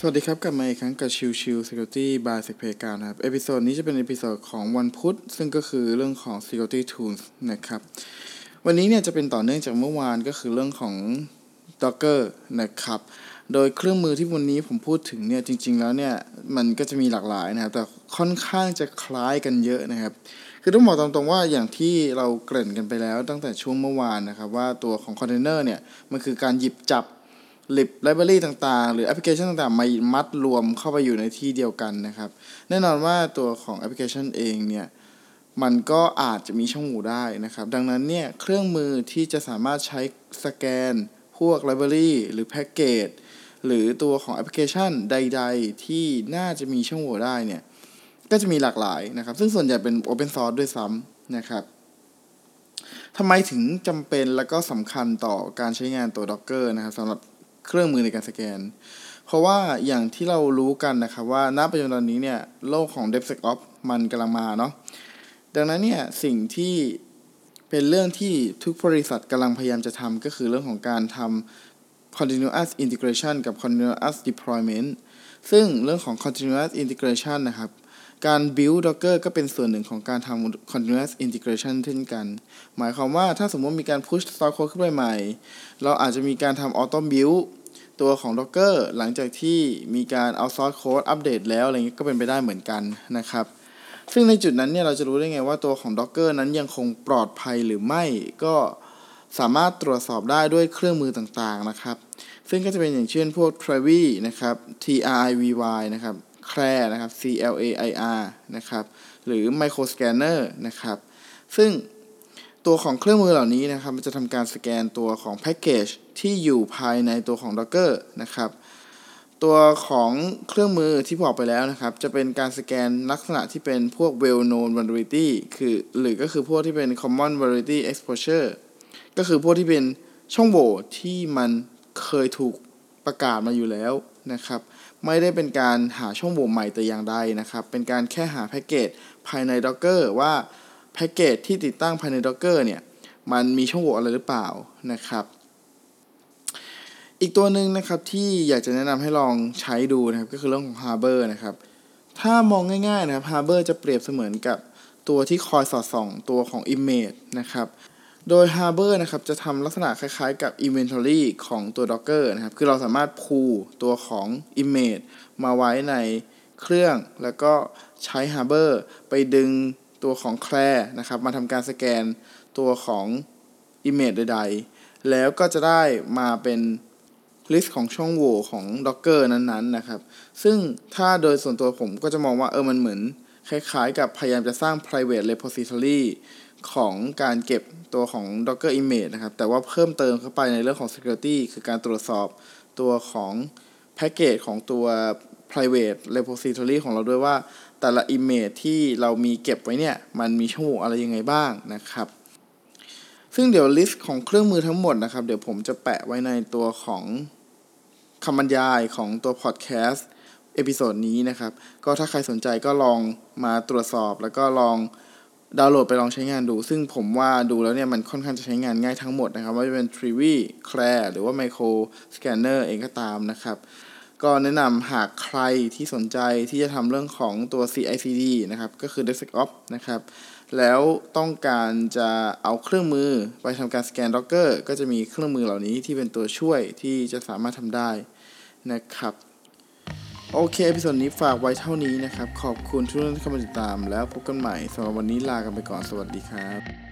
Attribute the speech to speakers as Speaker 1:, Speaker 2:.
Speaker 1: สวัสดีครับ กลับมาอีกครั้งกับชิวชิว Security by s e c p a y การนะครับ episode นี้จะเป็น episode ของวันพุธ ซึ่งก็คือเรื่องของ Security Tools นะครับ วันนี้เนี่ยจะเป็นต่อเนื่องจากเมื่อวานก็คือเรื่องของ Docker นะครับ โดยเครื่องมือที่วันนี้ผมพูดถึงเนี่ยจริง ๆ แล้วเนี่ยมันก็จะมีหลากหลายนะครับ แต่ค่อนข้างจะคล้ายกันเยอะนะครับ คือต้องบอกตรงๆว่าอย่างที่เราเกริ่นกันไปแล้วตั้งแต่ช่วงเมื่อวานนะครับว่าตัวของคอนเทนเนอร์เนี่ยมันคือการหยิบจับ library ต่างๆ หรือแอปพลิเคชันต่างๆ มามัดรวมเข้าไปอยู่ในที่เดียวกันนะครับ แน่นอนว่าตัวของแอปพลิเคชันเองเนี่ย มันก็อาจจะมีช่องโหว่ได้นะครับ ดังนั้นเนี่ย เครื่องมือที่จะสามารถใช้สแกน พวก library หรือแพ็กเกจหรือตัวของแอปพลิเคชันใด ๆ ที่น่าจะมีช่องโหว่ได้เนี่ย ก็จะมีหลากหลายนะครับ ซึ่งส่วนใหญ่เป็น Open Source ด้วยซ้ำนะครับทำไมถึงจำเป็นและก็สำคัญต่อการใช้งานตัว Docker นะครับสำหรับ เครื่องมือในการสแกน เพราะว่าอย่างที่เรารู้กันนะครับว่าณปัจจุบันนี้เนี่ยโลกของ DevSecOps มันกำลังมาเนาะดังนั้นเนี่ยสิ่งที่เป็นเรื่องที่ทุกบริษัทกำลังพยายามจะทำก็คือเรื่องของการทำ continuous integration กับ continuous deployment ซึ่งเรื่องของ continuous integration นะครับ การ build Docker ก็เป็นส่วนหนึ่งของการทำ continuous integration เช่นกัน หมายความว่าถ้าสมมติมีการ push source code ขึ้นไปใหม่ เราอาจจะมีการทำ auto build ตัวของ Docker หลังจากที่มีการเอา source code อัปเดตแล้วอะไรเงี้ยก็เป็นไปได้เหมือนกันนะครับ ซึ่งในจุดนั้นเนี่ยเราจะรู้ได้ไงว่าตัวของ Docker นั้นยังคงปลอดภัยหรือไม่ก็สามารถตรวจสอบได้ด้วยเครื่องมือต่างๆนะครับ ซึ่งก็จะเป็นอย่างเช่นพวก Travi นะครับ T R I V Y นะครับ Clair นะครับ C L A I R นะครับ หรือ Microscanner นะครับ ซึ่งตัวของเครื่องมือเหล่านี้นะครับ มันจะทำการสแกนตัวของแพ็กเกจ ที่อยู่ภายในตัวของ Docker นะครับ ตัวของเครื่องมือที่บอกไปแล้วนะครับ จะเป็นการสแกนลักษณะที่เป็นพวก well known vulnerability คือหรือก็คือพวกที่เป็น common vulnerability exposure ก็คือพวกที่เป็นช่องโหว่ที่มันเคยถูกประกาศมาอยู่แล้วนะครับ ไม่ได้เป็นการหาช่องโหว่ใหม่แต่อย่างใดนะครับ เป็นการแค่หาแพ็กเกจภายใน Docker ว่าแพ็กเกจที่ติดตั้งภายใน Docker เนี่ย มันมีช่องโหว่อะไรหรือเปล่านะครับ อีกตัวหนึ่งนะครับที่อยากจะแนะนำให้ลองใช้ดูนะครับก็คือเรื่องของ Harbor นะครับ ถ้ามองง่ายๆนะครับ Harbor จะเปรียบเสมือนกับตัวที่คอยสอดส่องตัวของ Image นะครับโดย Harbor นะครับจะทำลักษณะคล้ายๆกับ Inventory ของตัว Docker นะครับ คือเราสามารถพูตัวของ Image มาไว้ในเครื่อง แล้วก็ใช้ Harbor ไปดึงตัวของ Claire นะครับ มาทำการสแกนตัวของ Image ใดๆ แล้วก็จะได้มาเป็น ลิสต์ของช่องโหว่ของ Docker นั้นๆนะครับ ซึ่งถ้าโดยส่วนตัวผมก็จะมองว่าเออมันเหมือน คล้ายๆ กับพยายามจะสร้าง private repository ของการเก็บตัวของ Docker Image นะครับ แต่ว่าเพิ่มเติมเข้าไปในเรื่องของ security คือการตรวจสอบตัวของแพ็กเกจของตัว private repository ของเราด้วยว่า แต่ละ image ที่เรามีเก็บไว้เนี่ย มันมีช่องโหว่อะไรยังไงบ้างนะครับ ซึ่งเดี๋ยวลิสต์ของเครื่องมือทั้งหมดนะครับ เดี๋ยวผมจะแปะไว้ในตัวของ คำบรรยายของตัวพอดแคสต์episode นี้นะครับ ก็ถ้าใครสนใจก็ลองมาตรวจสอบ แล้วก็ลองดาวน์โหลดไปลองใช้งานดู ซึ่งผมว่าดูแล้วเนี่ยมันค่อนข้างจะใช้งานง่ายทั้งหมดนะครับ ว่าจะเป็น t r i v i Claire หรือว่า Micro Scanner เองก็ตามนะครับ ก็แนะนำหากใครที่สนใจที่จะทำเรื่องของตัว CI/CD นะครับ ก็คือ DevSecOps นะครับ แล้วต้องการจะเอาเครื่องมือไปทำการสแกน Docker ก็จะมีเครื่องมือเหล่านี้ที่เป็นตัวช่วยที่จะสามารถทำได้นะครับ โอเค episode นี้ฝากไว้เท่านี้นะครับ ขอบคุณทุกท่านที่เข้ามาติดตาม แล้วพบกันใหม่สำหรับวันนี้ลากันไปก่อนสวัสดีครับ